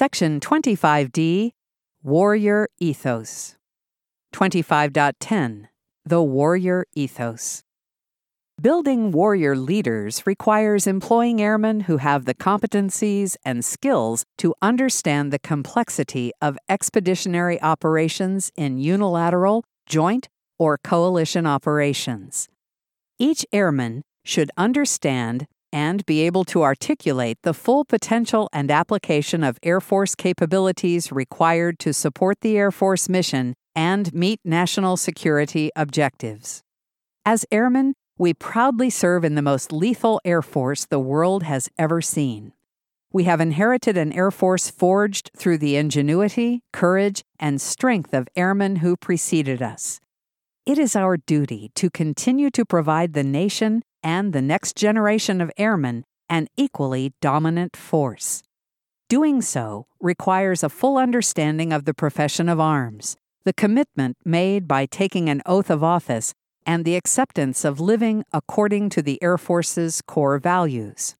Section 25D Warrior Ethos. 25.10 The Warrior Ethos. Building warrior leaders requires employing airmen who have the competencies and skills to understand the complexity of expeditionary operations in unilateral, joint, or coalition operations. Each airman should understand and be able to articulate the full potential and application of Air Force capabilities required to support the Air Force mission and meet national security objectives. As airmen, we proudly serve in the most lethal Air Force the world has ever seen. We have inherited an Air Force forged through the ingenuity, courage, and strength of airmen who preceded us. It is our duty to continue to provide the nation and the next generation of airmen an equally dominant force. Doing so requires a full understanding of the profession of arms, the commitment made by taking an oath of office, and the acceptance of living according to the Air Force's core values.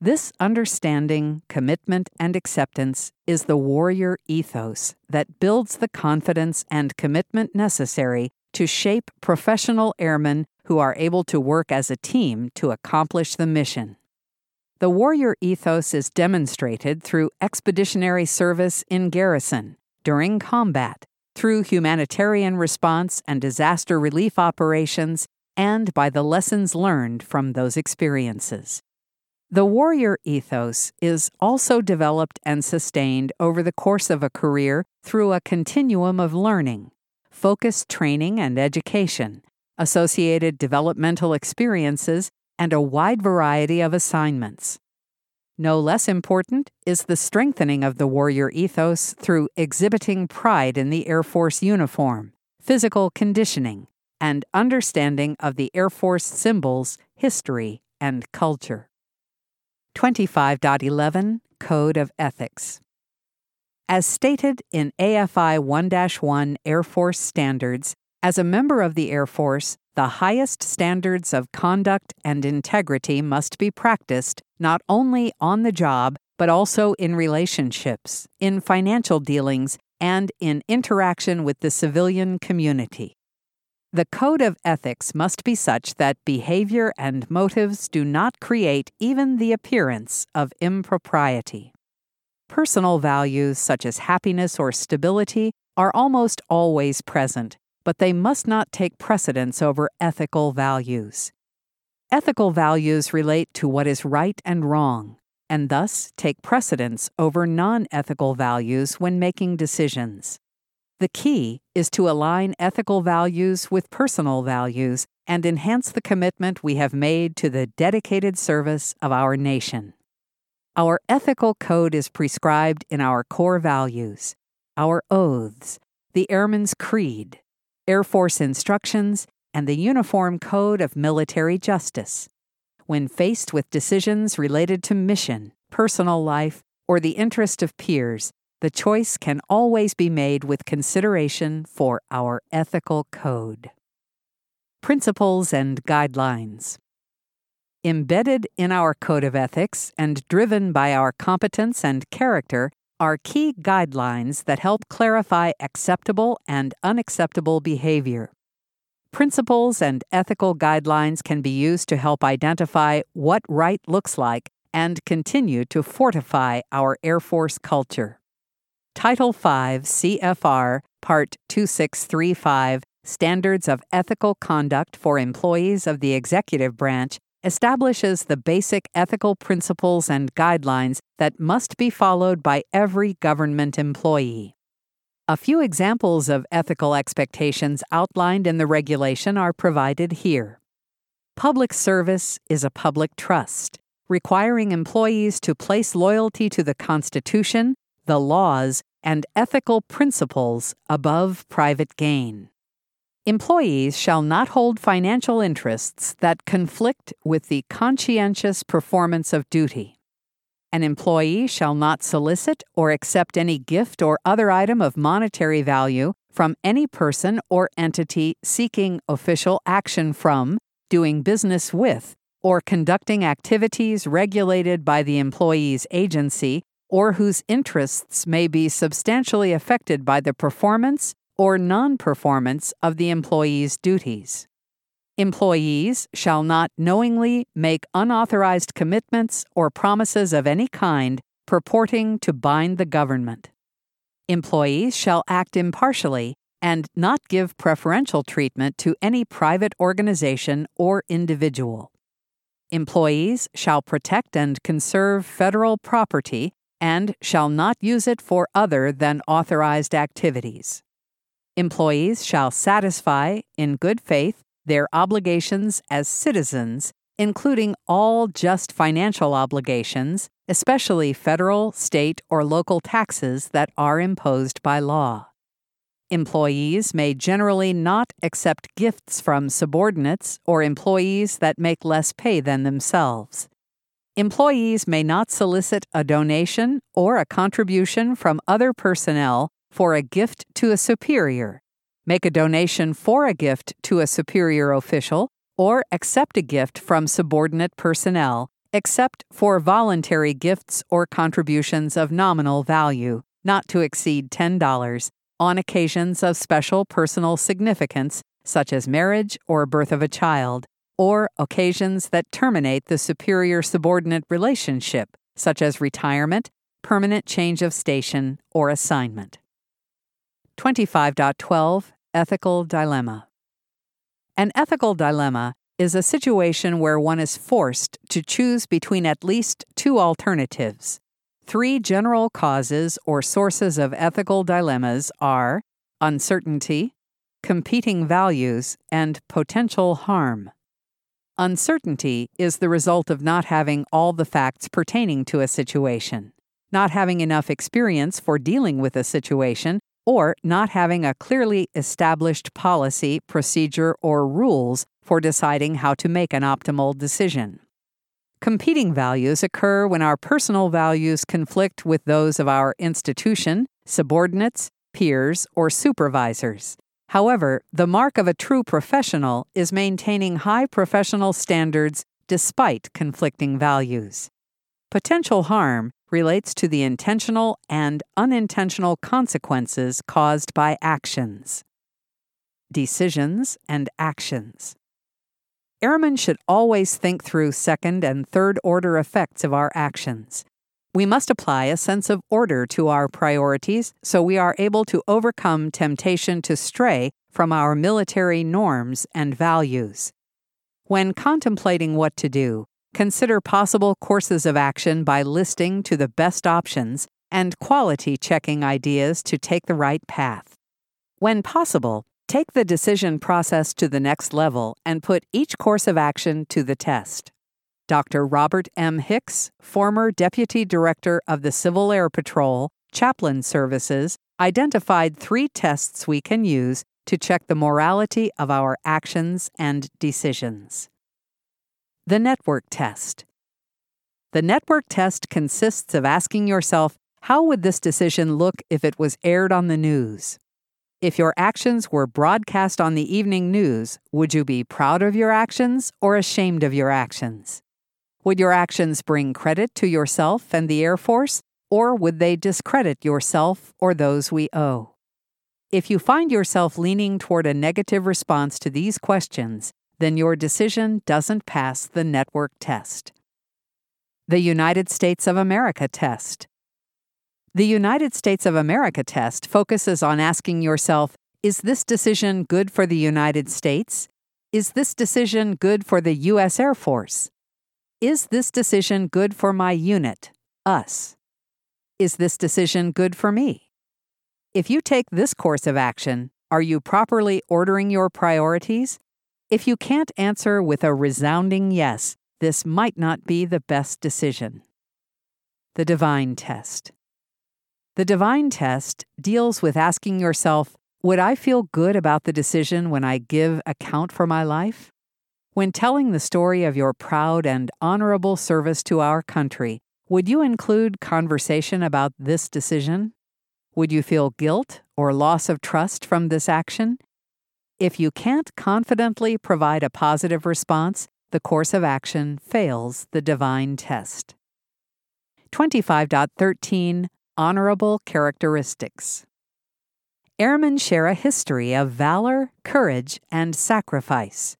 This understanding, commitment, and acceptance is the warrior ethos that builds the confidence and commitment necessary to shape professional airmen who are able to work as a team to accomplish the mission. The warrior ethos is demonstrated through expeditionary service in garrison, during combat, through humanitarian response and disaster relief operations, and by the lessons learned from those experiences. The warrior ethos is also developed and sustained over the course of a career through a continuum of learning, focused training and education, associated developmental experiences, and a wide variety of assignments. No less important is the strengthening of the warrior ethos through exhibiting pride in the Air Force uniform, physical conditioning, and understanding of the Air Force symbols, history, and culture. 25.11 Code of Ethics as stated in AFI 1 1 Air Force Standards, as a member of the Air Force, the highest standards of conduct and integrity must be practiced not only on the job, but also in relationships, in financial dealings, and in interaction with the civilian community. The code of ethics must be such that behavior and motives do not create even the appearance of impropriety. Personal values such as happiness or stability are almost always present, but they must not take precedence over ethical values. Ethical values relate to what is right and wrong, and thus take precedence over non ethical values when making decisions. The key is to align ethical values with personal values and enhance the commitment we have made to the dedicated service of our nation. Our ethical code is prescribed in our core values, our oaths, the Airman's Creed, Air Force instructions, and the Uniform Code of Military Justice. When faced with decisions related to mission, personal life, or the interest of peers, the choice can always be made with consideration for our ethical code. Principles and Guidelines Embedded in our code of ethics and driven by our competence and character are key guidelines that help clarify acceptable and unacceptable behavior. Principles and ethical guidelines can be used to help identify what right looks like and continue to fortify our Air Force culture. Title 5 CFR Part 2635 Standards of Ethical Conduct for Employees of the Executive Branch establishes the basic ethical principles and guidelines that must be followed by every government employee. A few examples of ethical expectations outlined in the regulation are provided here. Public service is a public trust, requiring employees to place loyalty to the Constitution, the laws, and ethical principles above private gain. Employees shall not hold financial interests that conflict with the conscientious performance of duty. An employee shall not solicit or accept any gift or other item of monetary value from any person or entity seeking official action from, doing business with, or conducting activities regulated by the employee's agency or whose interests may be substantially affected by the performance or non performance of the employee's duties. Employees shall not knowingly make unauthorized commitments or promises of any kind purporting to bind the government. Employees shall act impartially and not give preferential treatment to any private organization or individual. Employees shall protect and conserve federal property and shall not use it for other than authorized activities. Employees shall satisfy, in good faith, their obligations as citizens, including all just financial obligations, especially federal, state, or local taxes that are imposed by law. Employees may generally not accept gifts from subordinates or employees that make less pay than themselves. Employees may not solicit a donation or a contribution from other personnel for a gift to a superior, make a donation for a gift to a superior official, or accept a gift from subordinate personnel, except for voluntary gifts or contributions of nominal value, not to exceed $10, on occasions of special personal significance, such as marriage or birth of a child, or occasions that terminate the superior subordinate relationship, such as retirement, permanent change of station, or assignment. 25.12 Ethical Dilemma An ethical dilemma is a situation where one is forced to choose between at least two alternatives. Three general causes or sources of ethical dilemmas are uncertainty, competing values, and potential harm. Uncertainty is the result of not having all the facts pertaining to a situation, not having enough experience for dealing with a situation, or not having a clearly established policy, procedure, or rules for deciding how to make an optimal decision. Competing values occur when our personal values conflict with those of our institution, subordinates, peers, or supervisors. However, the mark of a true professional is maintaining high professional standards despite conflicting values. Potential harm relates to the intentional and unintentional consequences caused by actions. Decisions and actions. Airmen should always think through second and third order effects of our actions. We must apply a sense of order to our priorities so we are able to overcome temptation to stray from our military norms and values. When contemplating what to do, Consider possible courses of action by listing to the best options and quality checking ideas to take the right path. When possible, take the decision process to the next level and put each course of action to the test. Dr. Robert M. Hicks, former Deputy Director of the Civil Air Patrol, Chaplain Services, identified three tests we can use to check the morality of our actions and decisions. The network test. The network test consists of asking yourself how would this decision look if it was aired on the news? If your actions were broadcast on the evening news, would you be proud of your actions or ashamed of your actions? Would your actions bring credit to yourself and the Air Force, or would they discredit yourself or those we owe? If you find yourself leaning toward a negative response to these questions, then your decision doesn't pass the network test. The United States of America test. The United States of America test focuses on asking yourself Is this decision good for the United States? Is this decision good for the U.S. Air Force? Is this decision good for my unit, us? Is this decision good for me? If you take this course of action, are you properly ordering your priorities if you can't answer with a resounding yes, this might not be the best decision. The Divine Test. The Divine Test deals with asking yourself Would I feel good about the decision when I give account for my life? When telling the story of your proud and honorable service to our country, would you include conversation about this decision? Would you feel guilt or loss of trust from this action? If you can't confidently provide a positive response, the course of action fails the divine test. 25.13 Honorable Characteristics. Airmen share a history of valor, courage, and sacrifice.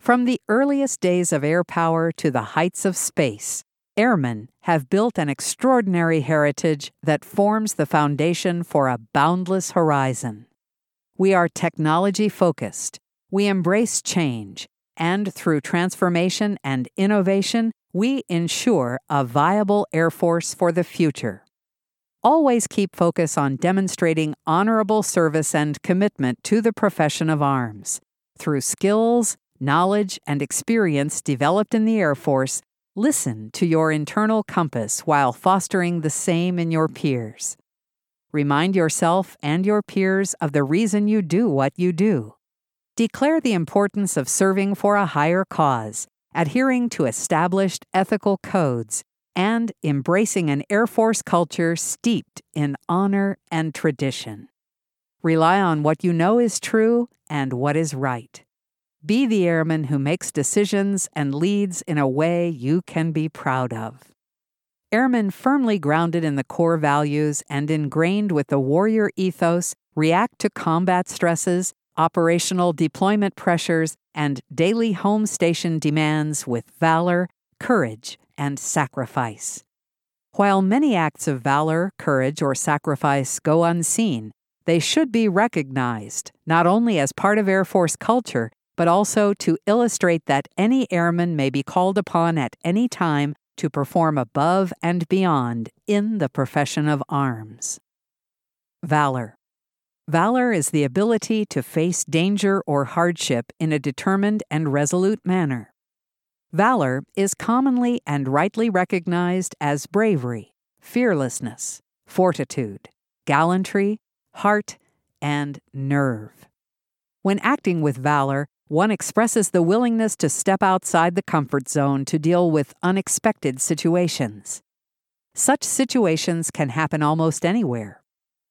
From the earliest days of air power to the heights of space, airmen have built an extraordinary heritage that forms the foundation for a boundless horizon. We are technology focused, we embrace change, and through transformation and innovation, we ensure a viable Air Force for the future. Always keep focus on demonstrating honorable service and commitment to the profession of arms. Through skills, knowledge, and experience developed in the Air Force, listen to your internal compass while fostering the same in your peers. Remind yourself and your peers of the reason you do what you do. Declare the importance of serving for a higher cause, adhering to established ethical codes, and embracing an Air Force culture steeped in honor and tradition. Rely on what you know is true and what is right. Be the airman who makes decisions and leads in a way you can be proud of. Airmen firmly grounded in the core values and ingrained with the warrior ethos react to combat stresses, operational deployment pressures, and daily home station demands with valor, courage, and sacrifice. While many acts of valor, courage, or sacrifice go unseen, they should be recognized, not only as part of Air Force culture, but also to illustrate that any airman may be called upon at any time to perform above and beyond in the profession of arms. Valor. Valor is the ability to face danger or hardship in a determined and resolute manner. Valor is commonly and rightly recognized as bravery, fearlessness, fortitude, gallantry, heart, and nerve. When acting with valor, one expresses the willingness to step outside the comfort zone to deal with unexpected situations. Such situations can happen almost anywhere.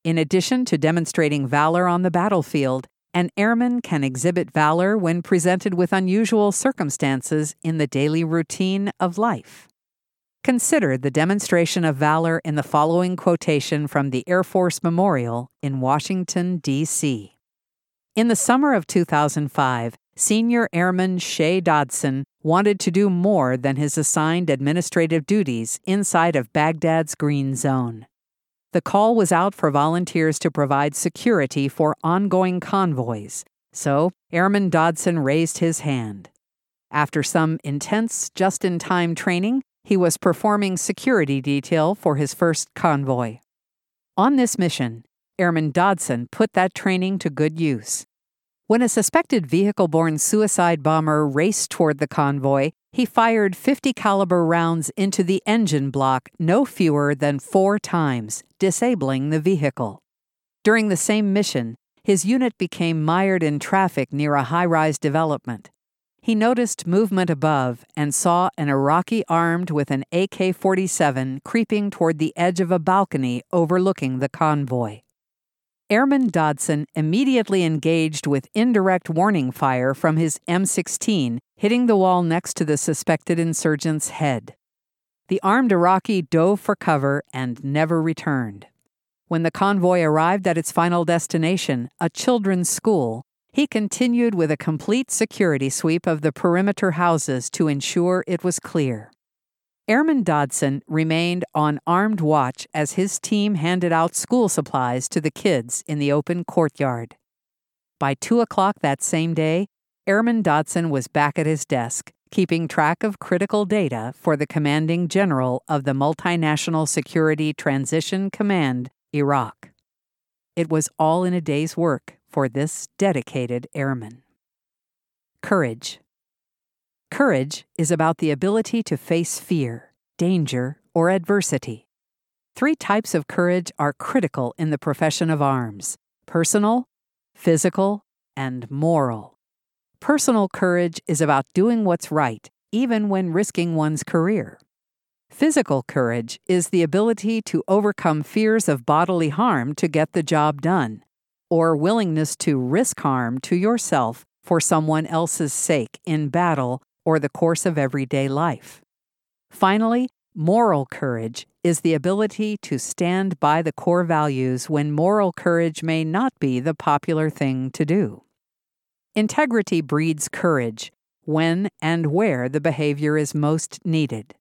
In addition to demonstrating valor on the battlefield, an airman can exhibit valor when presented with unusual circumstances in the daily routine of life. Consider the demonstration of valor in the following quotation from the Air Force Memorial in Washington, D.C. In the summer of 2005, Senior Airman Shay Dodson wanted to do more than his assigned administrative duties inside of Baghdad's Green Zone. The call was out for volunteers to provide security for ongoing convoys, so Airman Dodson raised his hand. After some intense, just in time training, he was performing security detail for his first convoy. On this mission, Airman Dodson put that training to good use. When a suspected vehicle-borne suicide bomber raced toward the convoy, he fired 50 caliber rounds into the engine block no fewer than 4 times, disabling the vehicle. During the same mission, his unit became mired in traffic near a high-rise development. He noticed movement above and saw an Iraqi armed with an AK 47 creeping toward the edge of a balcony overlooking the convoy. Airman Dodson immediately engaged with indirect warning fire from his M16, hitting the wall next to the suspected insurgent's head. The armed Iraqi dove for cover and never returned. When the convoy arrived at its final destination, a children's school, he continued with a complete security sweep of the perimeter houses to ensure it was clear. Airman Dodson remained on armed watch as his team handed out school supplies to the kids in the open courtyard. By 2 o'clock that same day, Airman Dodson was back at his desk, keeping track of critical data for the commanding general of the Multinational Security Transition Command, Iraq. It was all in a day's work for this dedicated airman. Courage. Courage is about the ability to face fear, danger, or adversity. Three types of courage are critical in the profession of arms personal, physical, and moral. Personal courage is about doing what's right, even when risking one's career. Physical courage is the ability to overcome fears of bodily harm to get the job done, or willingness to risk harm to yourself for someone else's sake in battle or the course of everyday life. Finally, Moral courage is the ability to stand by the core values when moral courage may not be the popular thing to do. Integrity breeds courage when and where the behavior is most needed.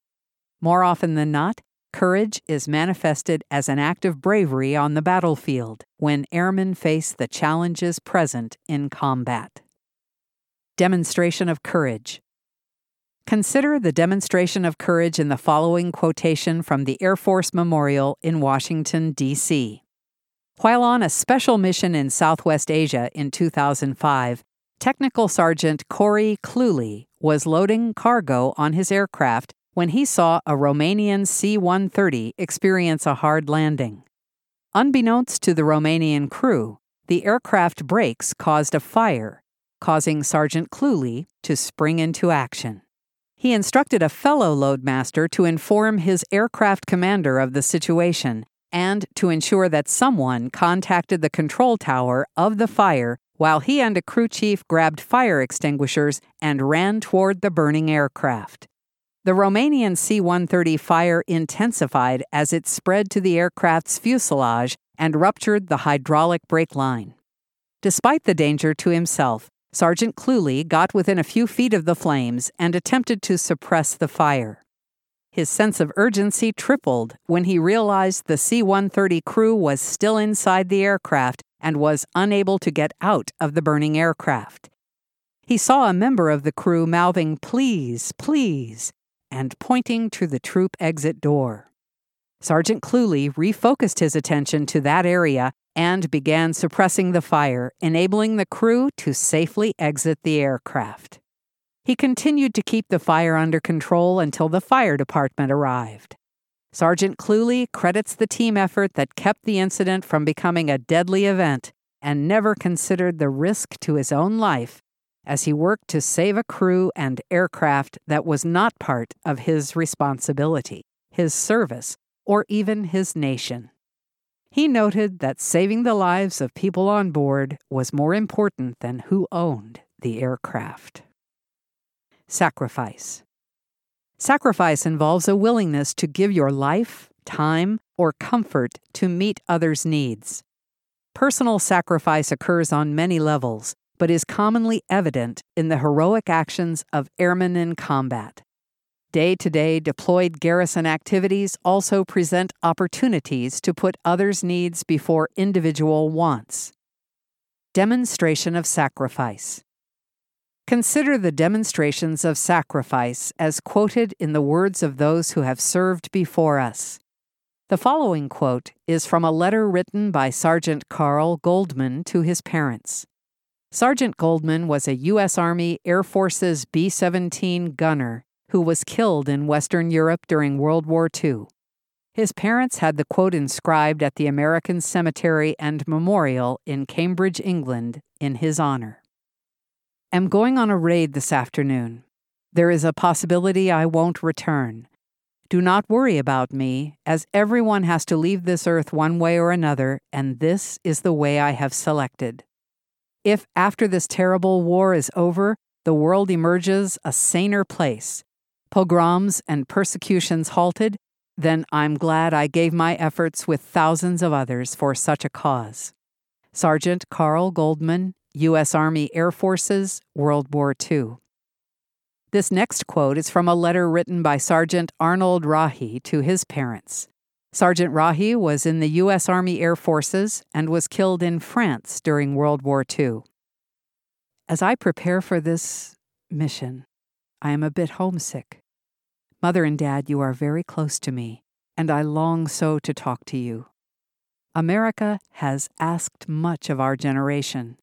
More often than not, courage is manifested as an act of bravery on the battlefield when airmen face the challenges present in combat. Demonstration of courage. Consider the demonstration of courage in the following quotation from the Air Force Memorial in Washington, D.C. While on a special mission in Southwest Asia in 2005, Technical Sergeant Corey Cluley was loading cargo on his aircraft when he saw a Romanian C 130 experience a hard landing. Unbeknownst to the Romanian crew, the aircraft brakes caused a fire, causing Sergeant Cluley to spring into action. He instructed a fellow loadmaster to inform his aircraft commander of the situation and to ensure that someone contacted the control tower of the fire while he and a crew chief grabbed fire extinguishers and ran toward the burning aircraft. The Romanian C 130 fire intensified as it spread to the aircraft's fuselage and ruptured the hydraulic brake line. Despite the danger to himself, Sergeant Cluley got within a few feet of the flames and attempted to suppress the fire. His sense of urgency tripled when he realized the C 130 crew was still inside the aircraft and was unable to get out of the burning aircraft. He saw a member of the crew mouthing, Please, please, and pointing to the troop exit door. Sergeant Cluley refocused his attention to that area and began suppressing the fire, enabling the crew to safely exit the aircraft. He continued to keep the fire under control until the fire department arrived. Sergeant Cluley credits the team effort that kept the incident from becoming a deadly event and never considered the risk to his own life as he worked to save a crew and aircraft that was not part of his responsibility, his service, or even his nation. He noted that saving the lives of people on board was more important than who owned the aircraft. Sacrifice. Sacrifice involves a willingness to give your life, time, or comfort to meet others' needs. Personal sacrifice occurs on many levels, but is commonly evident in the heroic actions of airmen in combat. Day to day deployed garrison activities also present opportunities to put others' needs before individual wants. Demonstration of sacrifice. Consider the demonstrations of sacrifice as quoted in the words of those who have served before us. The following quote is from a letter written by Sergeant Carl Goldman to his parents. Sergeant Goldman was a U.S. Army Air Force's B 17 gunner who was killed in Western Europe during World War II. His parents had the quote inscribed at the American Cemetery and Memorial in Cambridge, England, in his honor am going on a raid this afternoon. There is a possibility I won't return. Do not worry about me, as everyone has to leave this earth one way or another, and this is the way I have selected. If after this terrible war is over, the world emerges a saner place, pogroms and persecutions halted, then I'm glad I gave my efforts with thousands of others for such a cause. Sergeant Carl Goldman, U.S. Army Air Forces, World War II. This next quote is from a letter written by Sergeant Arnold Rahe to his parents. Sergeant Rahe was in the U.S. Army Air Forces and was killed in France during World War II. As I prepare for this mission, I am a bit homesick. Mother and Dad, you are very close to me, and I long so to talk to you. America has asked much of our generation,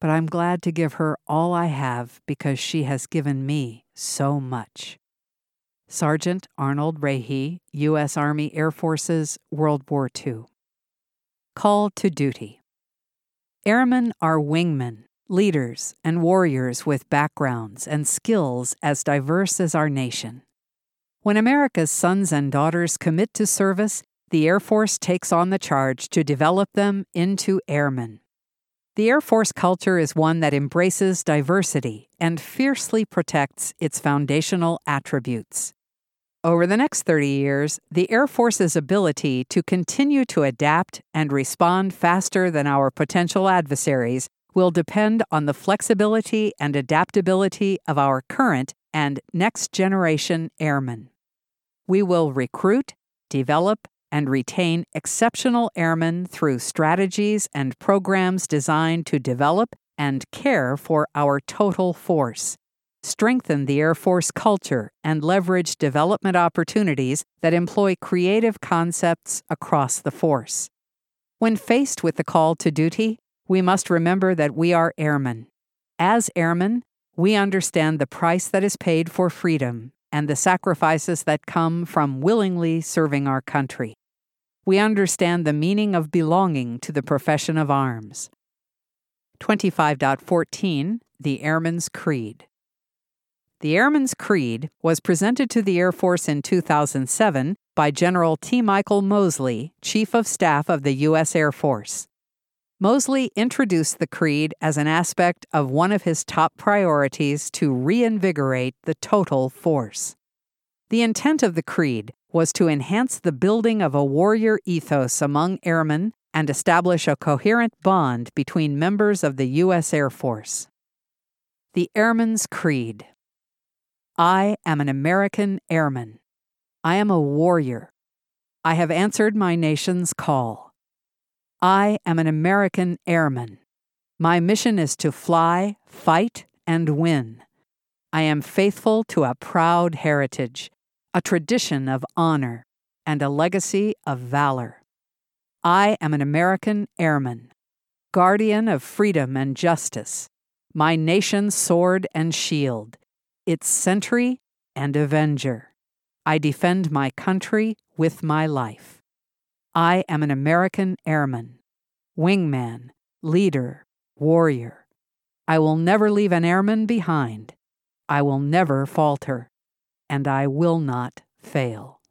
but I'm glad to give her all I have because she has given me so much. Sergeant Arnold Rahe, U.S. Army Air Forces, World War II. Call to Duty. Airmen are wingmen, leaders, and warriors with backgrounds and skills as diverse as our nation. When America's sons and daughters commit to service, the Air Force takes on the charge to develop them into airmen. The Air Force culture is one that embraces diversity and fiercely protects its foundational attributes. Over the next 30 years, the Air Force's ability to continue to adapt and respond faster than our potential adversaries will depend on the flexibility and adaptability of our current and next generation airmen. We will recruit, develop, and retain exceptional airmen through strategies and programs designed to develop and care for our total force, strengthen the Air Force culture, and leverage development opportunities that employ creative concepts across the force. When faced with the call to duty, we must remember that we are airmen. As airmen, we understand the price that is paid for freedom and the sacrifices that come from willingly serving our country. We understand the meaning of belonging to the profession of arms. 25.14 The Airman's Creed. The Airman's Creed was presented to the Air Force in 2007 by General T. Michael Moseley, Chief of Staff of the U.S. Air Force. Moseley introduced the Creed as an aspect of one of his top priorities to reinvigorate the total force. The intent of the Creed was to enhance the building of a warrior ethos among airmen and establish a coherent bond between members of the U.S. Air Force. The Airman's Creed I am an American airman. I am a warrior. I have answered my nation's call. I am an American airman. My mission is to fly, fight, and win. I am faithful to a proud heritage, a tradition of honor, and a legacy of valor. I am an American airman, guardian of freedom and justice, my nation's sword and shield, its sentry and avenger. I defend my country with my life. I am an American airman, wingman, leader, warrior. I will never leave an airman behind. I will never falter, and I will not fail.